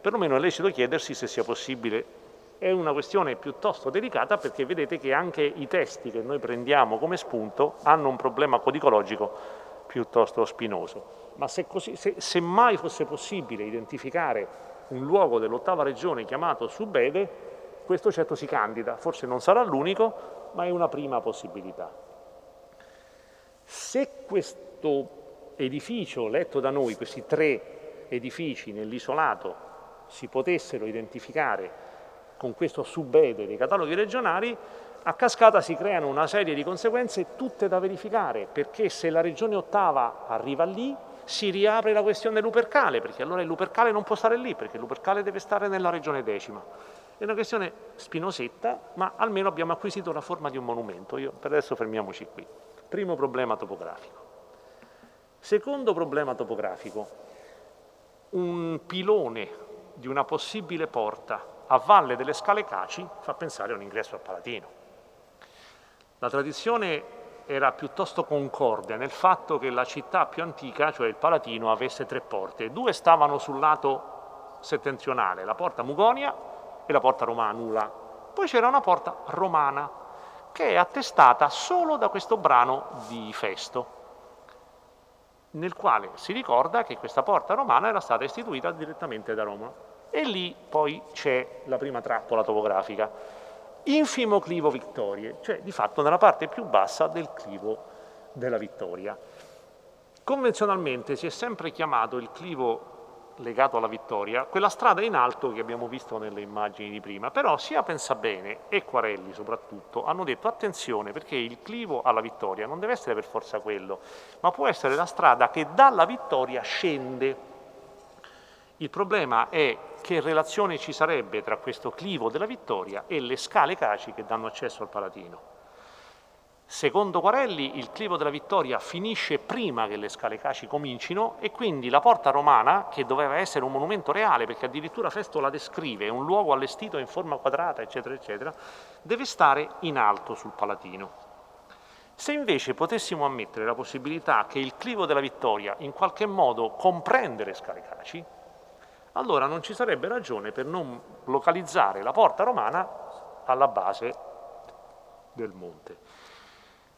perlomeno è lecito chiedersi se sia possibile è una questione piuttosto delicata perché vedete che anche i testi che noi prendiamo come spunto hanno un problema codicologico piuttosto spinoso. Ma se, così, se, se mai fosse possibile identificare un luogo dell'ottava regione chiamato Subede, questo certo si candida, forse non sarà l'unico, ma è una prima possibilità. Se questo edificio letto da noi, questi tre edifici nell'isolato, si potessero identificare con questo subede dei cataloghi regionali, a cascata si creano una serie di conseguenze tutte da verificare, perché se la regione ottava arriva lì, si riapre la questione dell'Upercale, perché allora il Lupercale non può stare lì, perché Lupercale deve stare nella regione decima. È una questione spinosetta, ma almeno abbiamo acquisito la forma di un monumento. Io, per adesso fermiamoci qui. Primo problema topografico. Secondo problema topografico, un pilone di una possibile porta a valle delle scale Caci fa pensare a un ingresso al Palatino. La tradizione era piuttosto concorde nel fatto che la città più antica, cioè il Palatino, avesse tre porte. Due stavano sul lato settentrionale, la porta Mugonia e la porta Romanula. Poi c'era una porta romana che è attestata solo da questo brano di Festo, nel quale si ricorda che questa porta romana era stata istituita direttamente da Roma. E lì poi c'è la prima trappola topografica infimo clivo Vittorie, cioè di fatto nella parte più bassa del clivo della Vittoria. Convenzionalmente si è sempre chiamato il clivo legato alla Vittoria, quella strada in alto che abbiamo visto nelle immagini di prima, però sia Pensabene e Quarelli soprattutto hanno detto attenzione perché il clivo alla Vittoria non deve essere per forza quello, ma può essere la strada che dalla Vittoria scende. Il problema è che relazione ci sarebbe tra questo clivo della Vittoria e le scale Caci che danno accesso al Palatino. Secondo Quarelli il clivo della Vittoria finisce prima che le scale Caci comincino e quindi la porta romana, che doveva essere un monumento reale, perché addirittura Festo la descrive, un luogo allestito in forma quadrata, eccetera, eccetera, deve stare in alto sul Palatino. Se invece potessimo ammettere la possibilità che il clivo della Vittoria in qualche modo comprende le scale Caci, allora non ci sarebbe ragione per non localizzare la porta romana alla base del monte.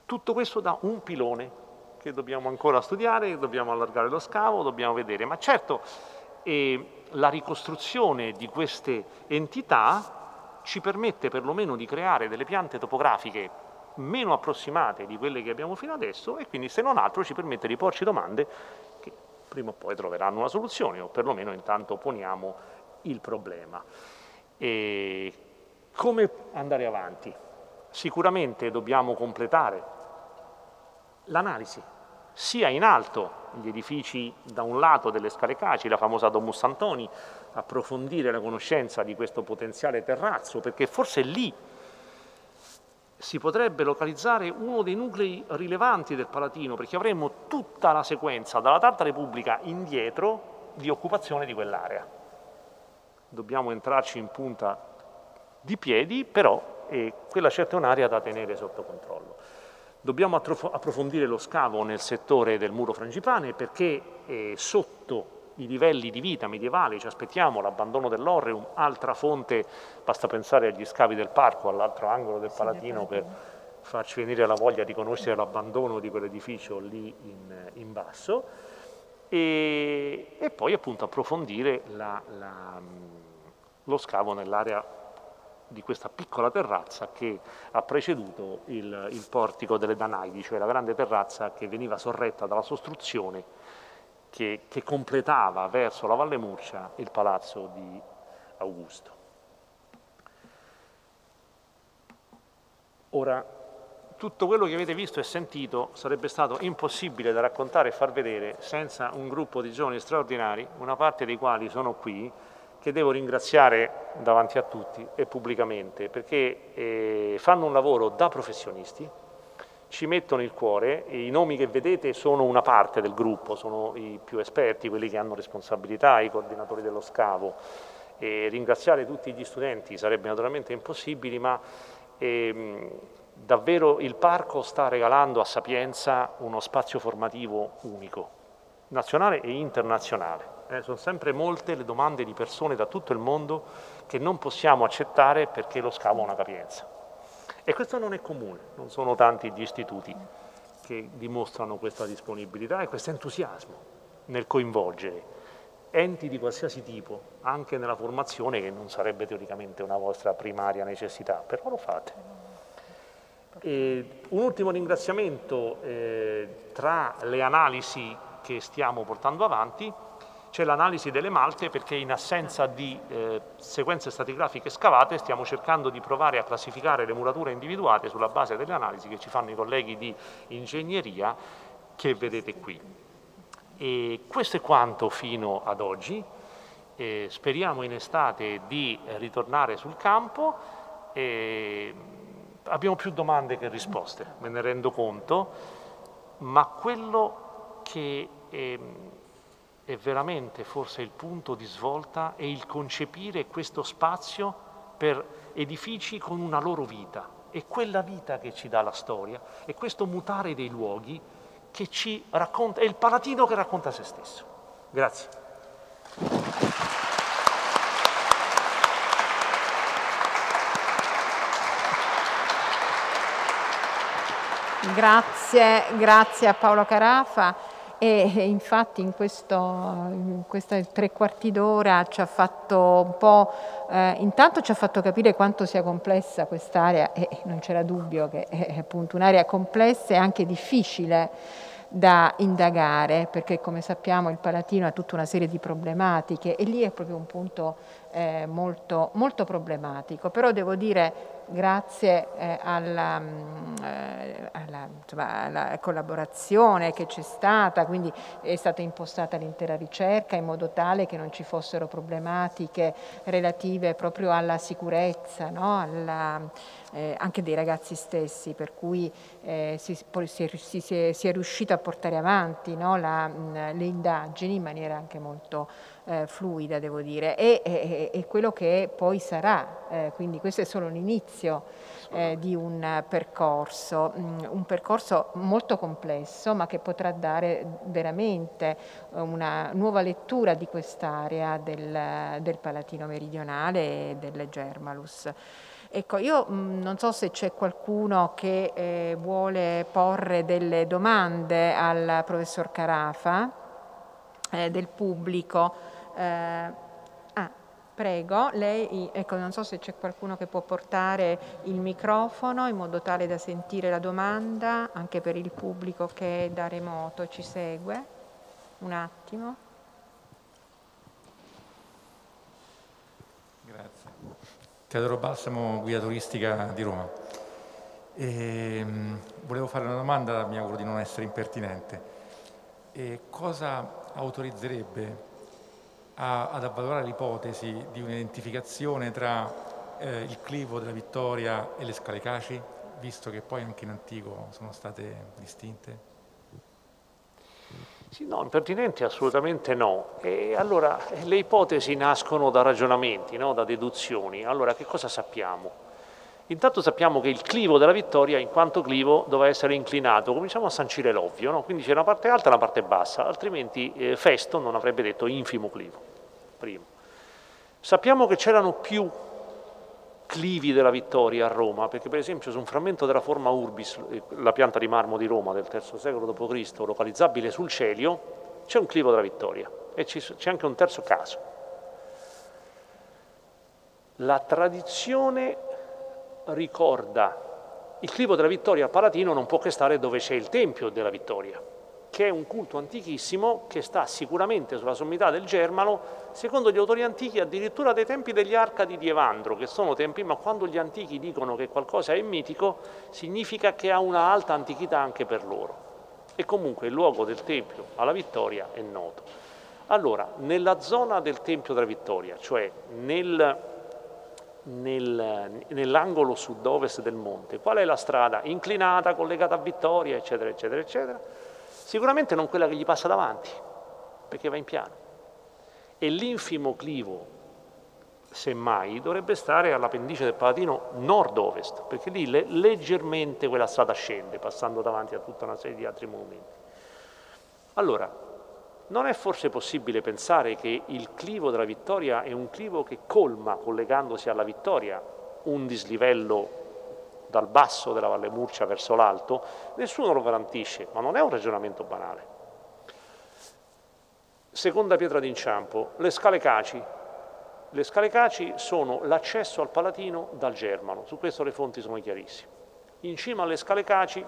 Tutto questo da un pilone che dobbiamo ancora studiare, dobbiamo allargare lo scavo, dobbiamo vedere, ma certo eh, la ricostruzione di queste entità ci permette perlomeno di creare delle piante topografiche meno approssimate di quelle che abbiamo fino adesso e quindi se non altro ci permette di porci domande prima o poi troveranno una soluzione o perlomeno intanto poniamo il problema. E come andare avanti? Sicuramente dobbiamo completare l'analisi, sia in alto, gli edifici da un lato delle scale Caci, la famosa Domus Antoni, approfondire la conoscenza di questo potenziale terrazzo, perché forse lì si potrebbe localizzare uno dei nuclei rilevanti del Palatino, perché avremmo tutta la sequenza dalla Tarta Repubblica indietro di occupazione di quell'area. Dobbiamo entrarci in punta di piedi, però eh, quella certa è un'area da tenere sotto controllo. Dobbiamo approfondire lo scavo nel settore del muro frangipane perché eh, sotto i livelli di vita medievali, ci aspettiamo l'abbandono dell'Orreum, altra fonte, basta pensare agli scavi del parco, all'altro angolo del Palatino per farci venire la voglia di conoscere l'abbandono di quell'edificio lì in, in basso. E, e, poi appunto approfondire la, la, lo scavo nell'area di questa piccola terrazza che ha preceduto il, il portico delle Danaidi, cioè la grande terrazza che veniva sorretta dalla sostruzione che, che completava verso la Valle Murcia il palazzo di Augusto. Ora, tutto quello che avete visto e sentito sarebbe stato impossibile da raccontare e far vedere senza un gruppo di giovani straordinari, una parte dei quali sono qui, che devo ringraziare davanti a tutti e pubblicamente, perché eh, fanno un lavoro da professionisti, ci mettono il cuore, i nomi che vedete sono una parte del gruppo, sono i più esperti, quelli che hanno responsabilità, i coordinatori dello scavo. E ringraziare tutti gli studenti sarebbe naturalmente impossibile, ma ehm, davvero il parco sta regalando a Sapienza uno spazio formativo unico, nazionale e internazionale. Eh, sono sempre molte le domande di persone da tutto il mondo che non possiamo accettare perché lo scavo ha una capienza. E questo non è comune, non sono tanti gli istituti che dimostrano questa disponibilità e questo entusiasmo nel coinvolgere enti di qualsiasi tipo, anche nella formazione che non sarebbe teoricamente una vostra primaria necessità, però lo fate. E un ultimo ringraziamento eh, tra le analisi che stiamo portando avanti c'è l'analisi delle malte perché in assenza di eh, sequenze stratigrafiche scavate stiamo cercando di provare a classificare le murature individuate sulla base delle analisi che ci fanno i colleghi di ingegneria che vedete qui. E questo è quanto fino ad oggi. E speriamo in estate di ritornare sul campo. E abbiamo più domande che risposte, me ne rendo conto, ma quello che è, è veramente forse il punto di svolta è il concepire questo spazio per edifici con una loro vita. È quella vita che ci dà la storia, è questo mutare dei luoghi che ci racconta, è il Palatino che racconta se stesso. Grazie. Grazie, grazie a Paolo Carafa e infatti in, questo, in questi tre quarti d'ora ci ha fatto un po', eh, intanto ci ha fatto capire quanto sia complessa quest'area e non c'era dubbio che è appunto un'area complessa e anche difficile da indagare perché come sappiamo il Palatino ha tutta una serie di problematiche e lì è proprio un punto eh, molto, molto problematico, però devo dire grazie eh, alla, mm, eh, alla, insomma, alla, collaborazione che c'è stata, quindi è stata impostata l'intera ricerca in modo tale che non ci fossero problematiche relative proprio alla sicurezza, no? alla, eh, anche dei ragazzi stessi, per cui eh, si, si, si, si, è, riuscito a portare avanti no? La, mh, mm, le indagini in maniera anche molto eh, fluida, devo dire, e, e, e, quello che poi sarà, eh, quindi questo è solo l'inizio eh, di un percorso, mh, mm, un percorso molto complesso, ma che potrà dare veramente una nuova lettura di quest'area del, del Palatino meridionale e del Germalus. Ecco, io mh, mm, non so se c'è qualcuno che eh, vuole porre delle domande al professor Carafa eh, del pubblico. Eh, ah, prego, lei, ecco, non so se c'è qualcuno che può portare il microfono in modo tale da sentire la domanda anche per il pubblico che da remoto ci segue. Un attimo. Grazie. Teodoro Balsamo, guida turistica di Roma. E, ehm, volevo fare una domanda, mi auguro di non essere impertinente. E cosa autorizzerebbe a, ad avvalorare l'ipotesi di un'identificazione tra eh, il clivo della Vittoria e le scale Caci, visto che poi anche in antico sono state distinte? Sì, no, impertinenti assolutamente no. E allora le ipotesi nascono da ragionamenti, no? da deduzioni. Allora che cosa sappiamo? Intanto sappiamo che il clivo della vittoria, in quanto clivo, doveva essere inclinato. Cominciamo a sancire l'ovvio, no? quindi c'è una parte alta e una parte bassa, altrimenti eh, Festo non avrebbe detto infimo clivo. Primo. Sappiamo che c'erano più clivi della vittoria a Roma, perché per esempio su un frammento della forma Urbis, eh, la pianta di marmo di Roma del III secolo d.C., localizzabile sul Celio, c'è un clivo della vittoria e c'è anche un terzo caso. La tradizione ricorda il clivo della Vittoria Palatino non può che stare dove c'è il Tempio della Vittoria, che è un culto antichissimo che sta sicuramente sulla sommità del Germano, secondo gli autori antichi addirittura dei tempi degli Arcadi di Evandro, che sono tempi, ma quando gli antichi dicono che qualcosa è mitico, significa che ha una alta antichità anche per loro. E comunque il luogo del Tempio alla Vittoria è noto. Allora, nella zona del Tempio della Vittoria, cioè nel nel, nell'angolo sud-ovest del monte. Qual è la strada? Inclinata, collegata a Vittoria, eccetera, eccetera, eccetera. Sicuramente non quella che gli passa davanti, perché va in piano. E l'infimo clivo, semmai, dovrebbe stare all'appendice del Palatino nord-ovest, perché lì le, leggermente quella strada scende, passando davanti a tutta una serie di altri monumenti. Allora, non è forse possibile pensare che il clivo della vittoria è un clivo che colma, collegandosi alla vittoria, un dislivello dal basso della Valle Murcia verso l'alto? Nessuno lo garantisce, ma non è un ragionamento banale. Seconda pietra d'inciampo, le scale Caci. Le scale Caci sono l'accesso al Palatino dal Germano, su questo le fonti sono chiarissime. In cima alle scale Caci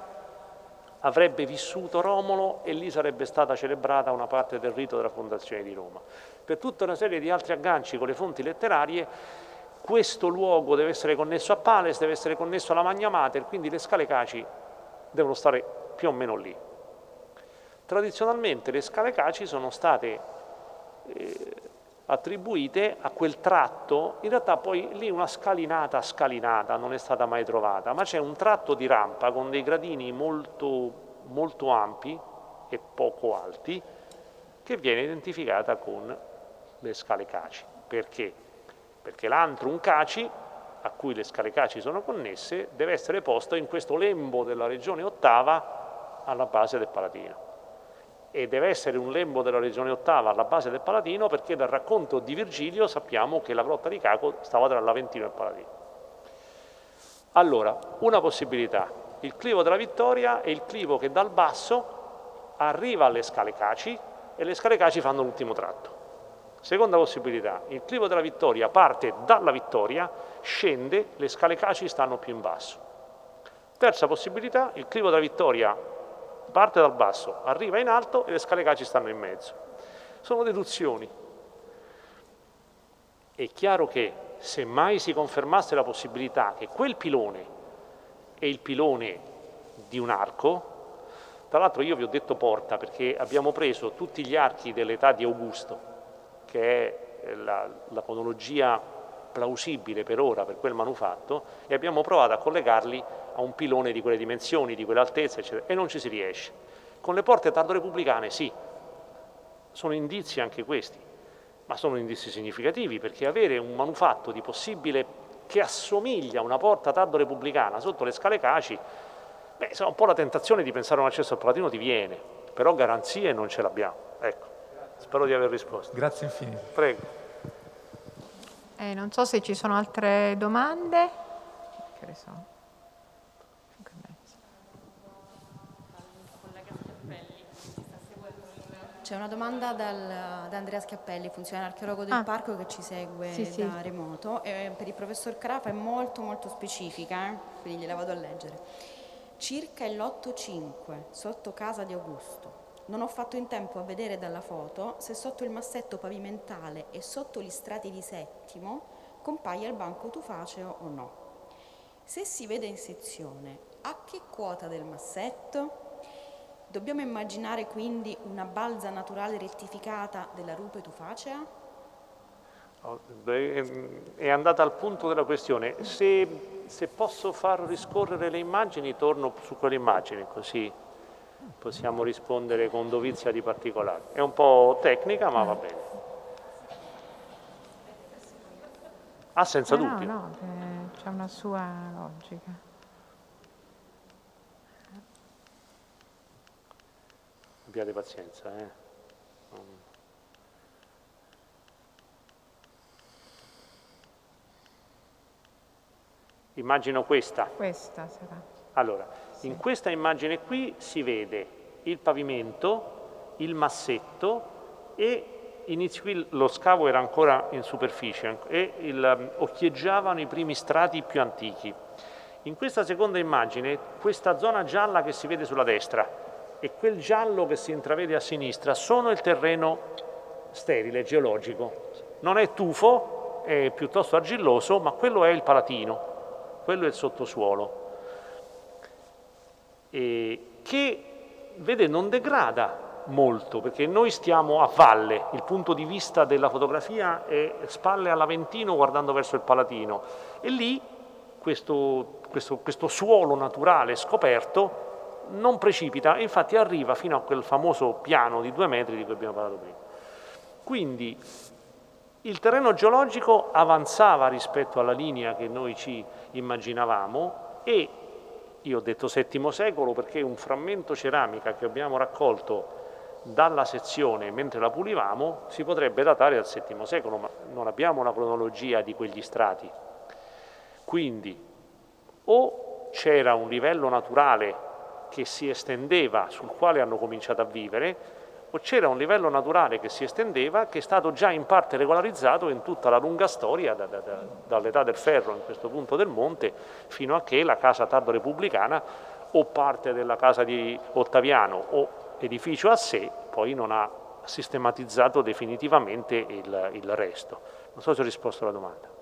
avrebbe vissuto Romolo e lì sarebbe stata celebrata una parte del rito della fondazione di Roma. Per tutta una serie di altri agganci con le fonti letterarie, questo luogo deve essere connesso a Pales, deve essere connesso alla Magna Mater, quindi le scale Caci devono stare più o meno lì. Tradizionalmente le scale Caci sono state eh, attribuite a quel tratto, in realtà poi lì una scalinata scalinata non è stata mai trovata, ma c'è un tratto di rampa con dei gradini molto, molto ampi e poco alti che viene identificata con le scale Caci. Perché? Perché l'antrum Caci, a cui le scale Caci sono connesse, deve essere posto in questo lembo della regione ottava alla base del Palatino e deve essere un lembo della regione ottava alla base del Palatino perché dal racconto di Virgilio sappiamo che la grotta di Caco stava tra l'Aventino e il Palatino. Allora, una possibilità, il clivo della Vittoria è il clivo che dal basso arriva alle scale Caci e le scale Caci fanno l'ultimo tratto. Seconda possibilità, il clivo della Vittoria parte dalla Vittoria, scende, le scale Caci stanno più in basso. Terza possibilità, il clivo della Vittoria parte dal basso, arriva in alto e le scale caci stanno in mezzo. Sono deduzioni. È chiaro che se mai si confermasse la possibilità che quel pilone è il pilone di un arco, tra l'altro io vi ho detto porta perché abbiamo preso tutti gli archi dell'età di Augusto, che è la, la cronologia plausibile per ora per quel manufatto, e abbiamo provato a collegarli a un pilone di quelle dimensioni, di quell'altezza, eccetera, e non ci si riesce. Con le porte tardo-repubblicane sì, sono indizi anche questi, ma sono indizi significativi perché avere un manufatto di possibile che assomiglia a una porta tardo-repubblicana sotto le scale Caci, beh, un po' la tentazione di pensare a un accesso al Palatino ti viene, però garanzie non ce l'abbiamo. Ecco, spero di aver risposto. Grazie infinito. Prego. Eh, non so se ci sono altre domande. Che ne so. C'è una domanda dal, da Andrea Schiappelli, funzionario archeologo del ah. parco che ci segue sì, da sì. remoto. E per il professor Carafa è molto molto specifica, eh? quindi gliela vado a leggere. Circa il lotto 5, sotto casa di Augusto. Non ho fatto in tempo a vedere dalla foto se sotto il massetto pavimentale e sotto gli strati di settimo compaia il banco tufaceo o no. Se si vede in sezione, a che quota del massetto? Dobbiamo immaginare quindi una balza naturale rettificata della rupe tufacea? Oh, è andata al punto della questione. Se, se, posso far riscorrere le immagini, torno su quelle immagini, così possiamo rispondere con dovizia di particolari. È un po' tecnica, ma va bene. Ah, senza eh dubbio. No, no, eh, c'è una sua logica. abbiate pazienza. Eh. Immagino questa. Questa sarà. Allora, in questa immagine qui si vede il pavimento, il massetto e inizio qui lo scavo era ancora in superficie e il, um, occhieggiavano i primi strati più antichi. In questa seconda immagine, questa zona gialla che si vede sulla destra, e quel giallo che si intravede a sinistra sono il terreno sterile, geologico. Non è tufo, è piuttosto argilloso, ma quello è il palatino, quello è il sottosuolo, e che vede non degrada molto, perché noi stiamo a valle, il punto di vista della fotografia è spalle all'Aventino guardando verso il Palatino e lì questo, questo, questo suolo naturale scoperto non precipita infatti arriva fino a quel famoso piano di due metri di cui abbiamo parlato prima. Quindi il terreno geologico avanzava rispetto alla linea che noi ci immaginavamo e io ho detto VII secolo perché un frammento ceramica che abbiamo raccolto dalla sezione mentre la pulivamo si potrebbe datare al VII secolo, ma non abbiamo una cronologia di quegli strati. Quindi o c'era un livello naturale che si estendeva, sul quale hanno cominciato a vivere, c'era un livello naturale che si estendeva, che è stato già in parte regolarizzato in tutta la lunga storia, da, da, da, dall'età del ferro in questo punto del monte, fino a che la casa tardo repubblicana o parte della casa di Ottaviano o edificio a sé, poi non ha sistematizzato definitivamente il, il resto. Non so se ho risposto alla domanda.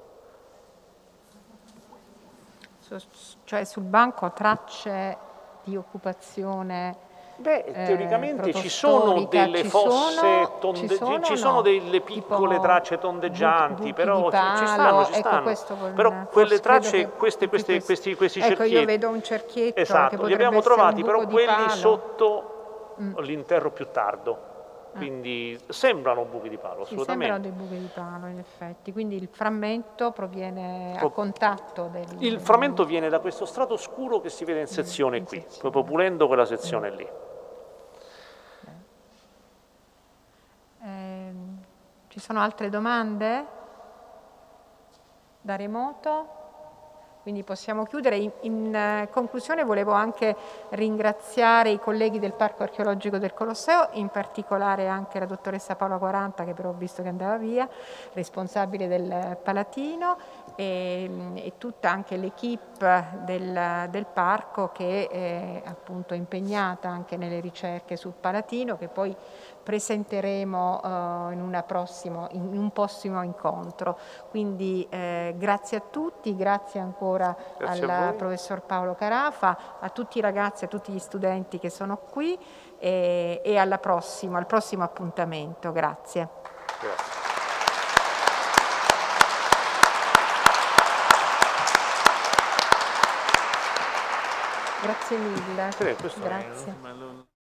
Cioè sul banco tracce di occupazione Beh, eh, teoricamente eh, ci sono delle ci fosse, sono, ci sono, ci sono no? delle piccole tipo tracce tondeggianti, buchi, però palo, ci stanno, ci ecco stanno. però quelle tracce, queste, queste, questi, questi ecco, cerchietti, io vedo un cerchietto esatto, li abbiamo trovati, però quelli sotto mm. l'interro più tardo. Ah. Quindi ah. sembrano buchi di palo, assolutamente. Sì, sembrano dei buchi di palo, in effetti. Quindi il frammento proviene a contatto del... Il frammento viene da questo strato scuro che si vede in sezione in qui, sezione. proprio pulendo quella sezione mm. lì. Ci sono altre domande? Da remoto? Quindi possiamo chiudere. In, in eh, conclusione volevo anche ringraziare i colleghi del Parco Archeologico del Colosseo, in particolare anche la dottoressa Paola Quaranta, che però ho visto che andava via, responsabile del Palatino, e, e tutta anche l'equipe del, del, parco che è appunto impegnata anche nelle ricerche sul Palatino, che poi presenteremo uh, in, prossimo, in, un prossimo incontro. Quindi eh, grazie a tutti, grazie ancora grazie al professor Paolo Carafa, a tutti i ragazzi, a tutti gli studenti che sono qui e, e alla prossima, al prossimo appuntamento. Grazie. grazie. Grazie mille. Grazie.